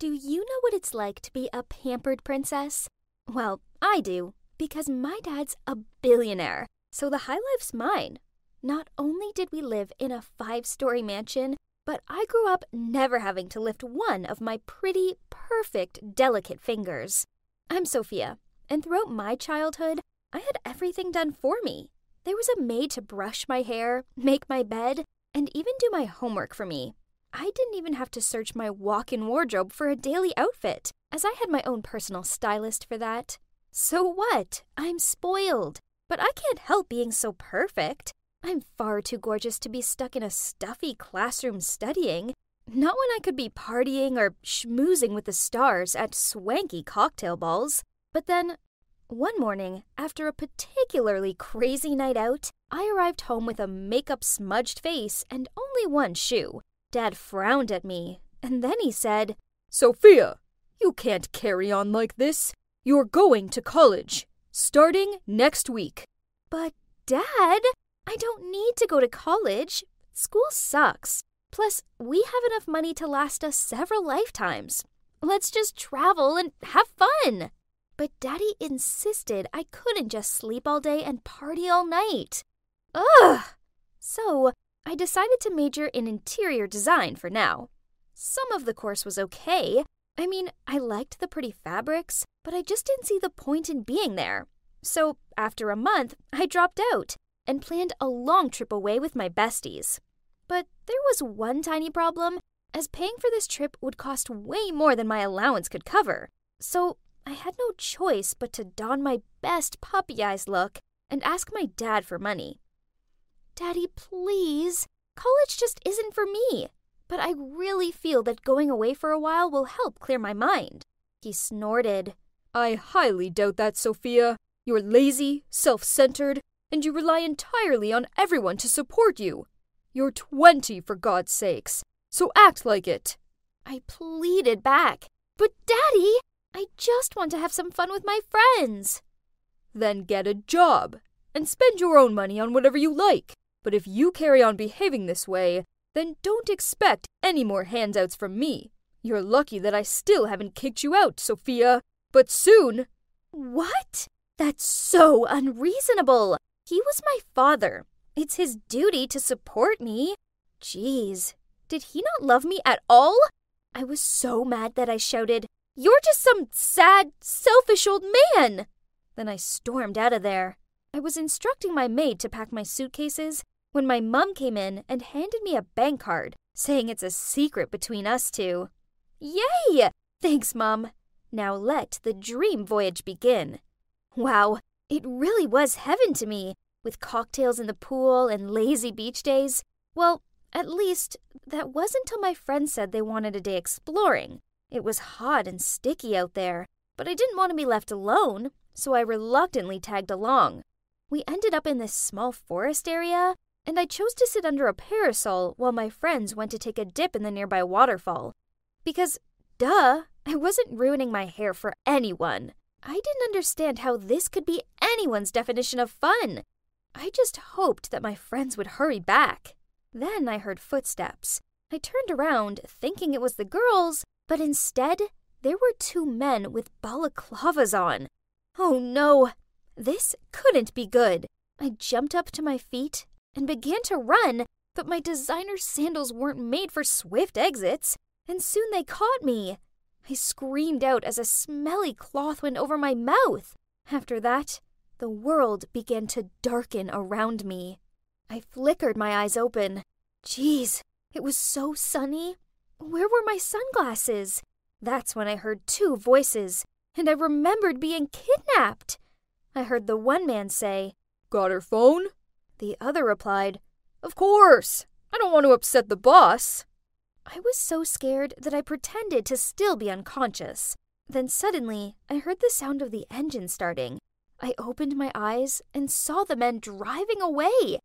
Do you know what it's like to be a pampered princess? Well, I do, because my dad's a billionaire, so the high life's mine. Not only did we live in a five story mansion, but I grew up never having to lift one of my pretty, perfect, delicate fingers. I'm Sophia, and throughout my childhood, I had everything done for me. There was a maid to brush my hair, make my bed, and even do my homework for me. I didn't even have to search my walk in wardrobe for a daily outfit, as I had my own personal stylist for that. So what? I'm spoiled. But I can't help being so perfect. I'm far too gorgeous to be stuck in a stuffy classroom studying. Not when I could be partying or schmoozing with the stars at swanky cocktail balls. But then, one morning, after a particularly crazy night out, I arrived home with a makeup smudged face and only one shoe. Dad frowned at me, and then he said, Sophia, you can't carry on like this. You're going to college, starting next week. But, Dad, I don't need to go to college. School sucks. Plus, we have enough money to last us several lifetimes. Let's just travel and have fun. But Daddy insisted I couldn't just sleep all day and party all night. Ugh! So, I decided to major in interior design for now. Some of the course was okay. I mean, I liked the pretty fabrics, but I just didn't see the point in being there. So, after a month, I dropped out and planned a long trip away with my besties. But there was one tiny problem, as paying for this trip would cost way more than my allowance could cover. So, I had no choice but to don my best puppy eyes look and ask my dad for money. Daddy, please. College just isn't for me. But I really feel that going away for a while will help clear my mind. He snorted. I highly doubt that, Sophia. You're lazy, self centered, and you rely entirely on everyone to support you. You're twenty, for God's sakes, so act like it. I pleaded back. But, Daddy, I just want to have some fun with my friends. Then get a job and spend your own money on whatever you like. But if you carry on behaving this way, then don't expect any more handouts from me. You're lucky that I still haven't kicked you out, Sophia. But soon. What? That's so unreasonable. He was my father. It's his duty to support me. Jeez, did he not love me at all? I was so mad that I shouted, You're just some sad, selfish old man! Then I stormed out of there. I was instructing my maid to pack my suitcases when my mum came in and handed me a bank card, saying it's a secret between us two. Yay! Thanks, Mum. Now let the dream voyage begin. Wow, it really was heaven to me, with cocktails in the pool and lazy beach days. Well, at least, that wasn't until my friends said they wanted a day exploring. It was hot and sticky out there, but I didn't want to be left alone, so I reluctantly tagged along. We ended up in this small forest area, and I chose to sit under a parasol while my friends went to take a dip in the nearby waterfall. Because, duh, I wasn't ruining my hair for anyone. I didn't understand how this could be anyone's definition of fun. I just hoped that my friends would hurry back. Then I heard footsteps. I turned around, thinking it was the girls, but instead, there were two men with balaclavas on. Oh no, this couldn't be good. I jumped up to my feet and began to run, but my designer sandals weren't made for swift exits, and soon they caught me. I screamed out as a smelly cloth went over my mouth. After that, the world began to darken around me. I flickered my eyes open. Geez, it was so sunny. Where were my sunglasses? That's when I heard two voices, and I remembered being kidnapped. I heard the one man say, Got her phone? The other replied, Of course. I don't want to upset the boss. I was so scared that I pretended to still be unconscious. Then suddenly, I heard the sound of the engine starting. I opened my eyes and saw the men driving away.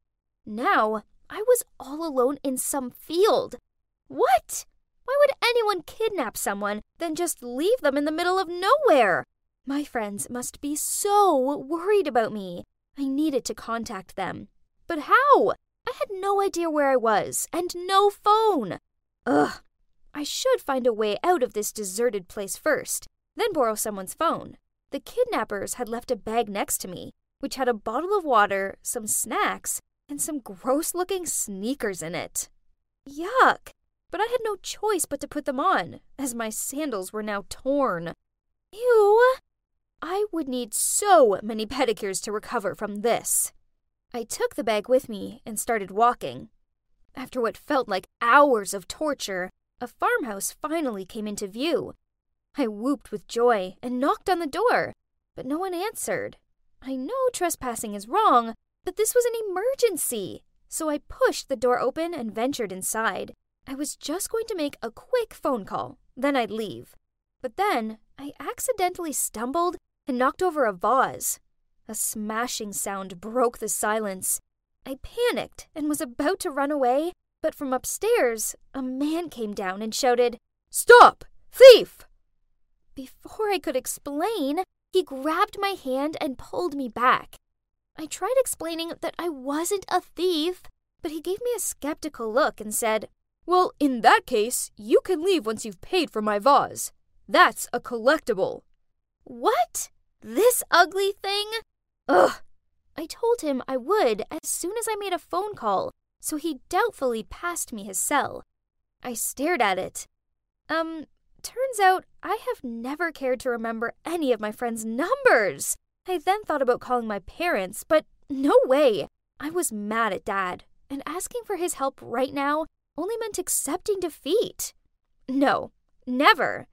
Now, I was all alone in some field. What? Why would anyone kidnap someone, then just leave them in the middle of nowhere? My friends must be so worried about me. I needed to contact them. But how? I had no idea where I was, and no phone. Ugh. I should find a way out of this deserted place first, then borrow someone's phone. The kidnappers had left a bag next to me, which had a bottle of water, some snacks, and some gross looking sneakers in it. Yuck! But I had no choice but to put them on, as my sandals were now torn. Ew! I would need so many pedicures to recover from this. I took the bag with me and started walking. After what felt like hours of torture, a farmhouse finally came into view. I whooped with joy and knocked on the door, but no one answered. I know trespassing is wrong, but this was an emergency, so I pushed the door open and ventured inside. I was just going to make a quick phone call, then I'd leave. But then I accidentally stumbled and knocked over a vase. A smashing sound broke the silence. I panicked and was about to run away, but from upstairs, a man came down and shouted, Stop! Thief! Before I could explain, he grabbed my hand and pulled me back. I tried explaining that I wasn't a thief, but he gave me a skeptical look and said, Well, in that case, you can leave once you've paid for my vase. That's a collectible. What? This ugly thing? Ugh! I told him I would as soon as I made a phone call, so he doubtfully passed me his cell. I stared at it. Um, turns out I have never cared to remember any of my friends' numbers. I then thought about calling my parents, but no way. I was mad at Dad, and asking for his help right now only meant accepting defeat. No, never.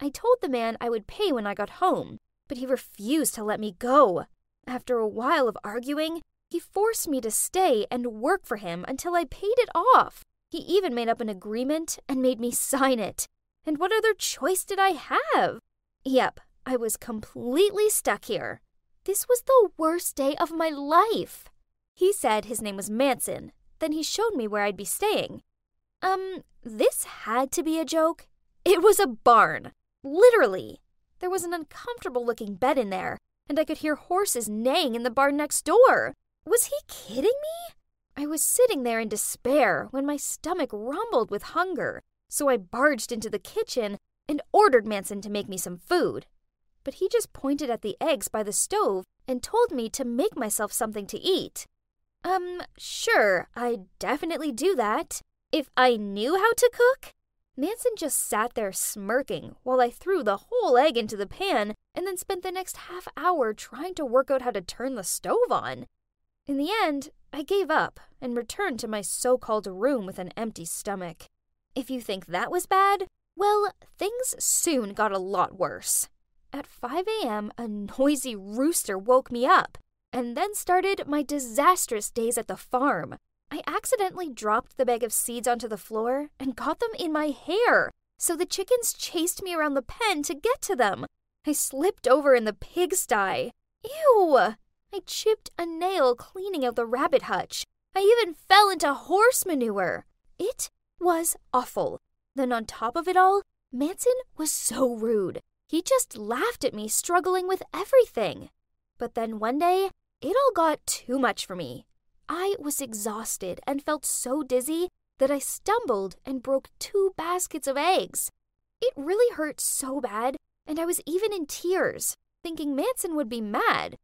I told the man I would pay when I got home, but he refused to let me go. After a while of arguing, he forced me to stay and work for him until I paid it off. He even made up an agreement and made me sign it. And what other choice did I have? Yep, I was completely stuck here. This was the worst day of my life. He said his name was Manson. Then he showed me where I'd be staying. Um, this had to be a joke. It was a barn. Literally. There was an uncomfortable looking bed in there, and I could hear horses neighing in the barn next door. Was he kidding me? I was sitting there in despair when my stomach rumbled with hunger, so I barged into the kitchen and ordered Manson to make me some food but he just pointed at the eggs by the stove and told me to make myself something to eat. Um, sure, I'd definitely do that. If I knew how to cook? Manson just sat there smirking while I threw the whole egg into the pan and then spent the next half hour trying to work out how to turn the stove on. In the end, I gave up and returned to my so called room with an empty stomach. If you think that was bad, well, things soon got a lot worse. At 5 a.m., a noisy rooster woke me up, and then started my disastrous days at the farm. I accidentally dropped the bag of seeds onto the floor and got them in my hair, so the chickens chased me around the pen to get to them. I slipped over in the pigsty. Ew! I chipped a nail cleaning out the rabbit hutch. I even fell into horse manure. It was awful. Then, on top of it all, Manson was so rude. He just laughed at me struggling with everything. But then one day, it all got too much for me. I was exhausted and felt so dizzy that I stumbled and broke two baskets of eggs. It really hurt so bad, and I was even in tears, thinking Manson would be mad.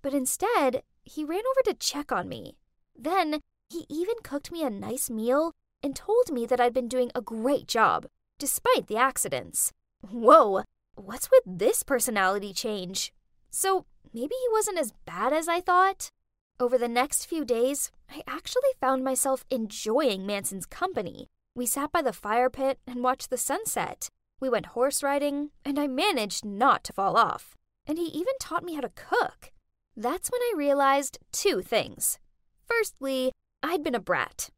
But instead, he ran over to check on me. Then, he even cooked me a nice meal and told me that I'd been doing a great job, despite the accidents. Whoa, what's with this personality change? So, maybe he wasn't as bad as I thought? Over the next few days, I actually found myself enjoying Manson's company. We sat by the fire pit and watched the sunset. We went horse riding, and I managed not to fall off. And he even taught me how to cook. That's when I realized two things. Firstly, I'd been a brat.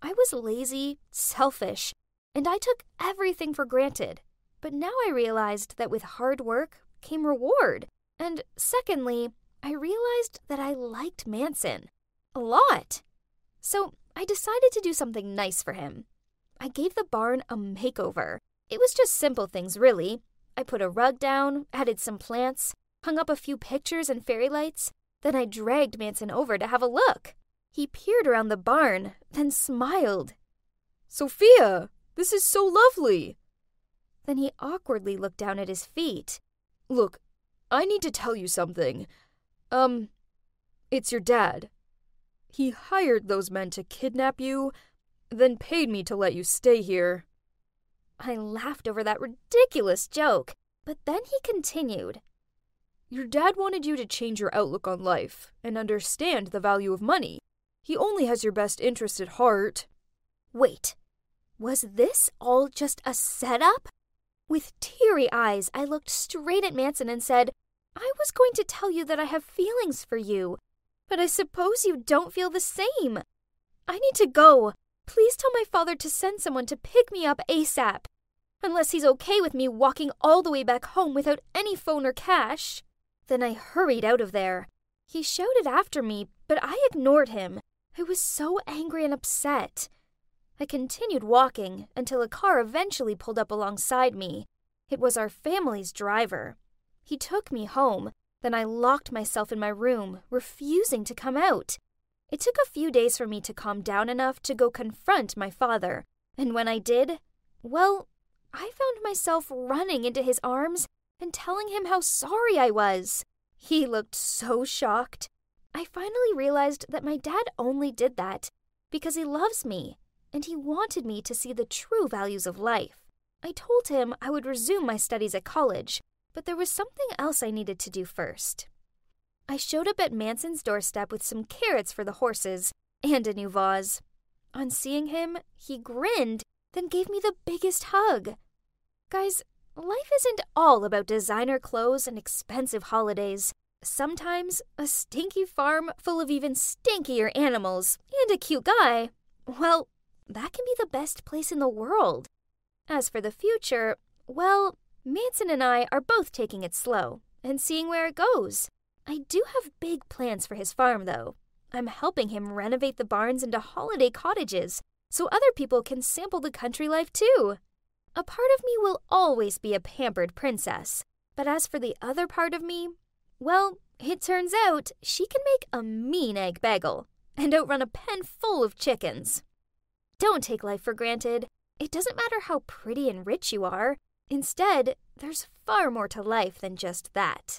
I was lazy, selfish, and I took everything for granted. But now I realized that with hard work came reward. And secondly, I realized that I liked Manson a lot. So I decided to do something nice for him. I gave the barn a makeover. It was just simple things, really. I put a rug down, added some plants, hung up a few pictures and fairy lights. Then I dragged Manson over to have a look. He peered around the barn, then smiled. Sophia, this is so lovely. Then he awkwardly looked down at his feet. Look, I need to tell you something. Um, it's your dad. He hired those men to kidnap you, then paid me to let you stay here. I laughed over that ridiculous joke, but then he continued. Your dad wanted you to change your outlook on life and understand the value of money. He only has your best interest at heart. Wait, was this all just a setup? With teary eyes, I looked straight at Manson and said, I was going to tell you that I have feelings for you, but I suppose you don't feel the same. I need to go. Please tell my father to send someone to pick me up ASAP. Unless he's okay with me walking all the way back home without any phone or cash. Then I hurried out of there. He shouted after me, but I ignored him. I was so angry and upset. I continued walking until a car eventually pulled up alongside me. It was our family's driver. He took me home. Then I locked myself in my room, refusing to come out. It took a few days for me to calm down enough to go confront my father. And when I did, well, I found myself running into his arms and telling him how sorry I was. He looked so shocked. I finally realized that my dad only did that because he loves me and he wanted me to see the true values of life. I told him I would resume my studies at college, but there was something else I needed to do first. I showed up at Manson's doorstep with some carrots for the horses and a new vase. On seeing him, he grinned, then gave me the biggest hug. Guys, life isn't all about designer clothes and expensive holidays. Sometimes a stinky farm full of even stinkier animals and a cute guy, well, that can be the best place in the world. As for the future, well, Manson and I are both taking it slow and seeing where it goes. I do have big plans for his farm, though. I'm helping him renovate the barns into holiday cottages so other people can sample the country life too. A part of me will always be a pampered princess, but as for the other part of me, well, it turns out she can make a mean egg bagel and outrun a pen full of chickens. Don't take life for granted. It doesn't matter how pretty and rich you are. Instead, there's far more to life than just that.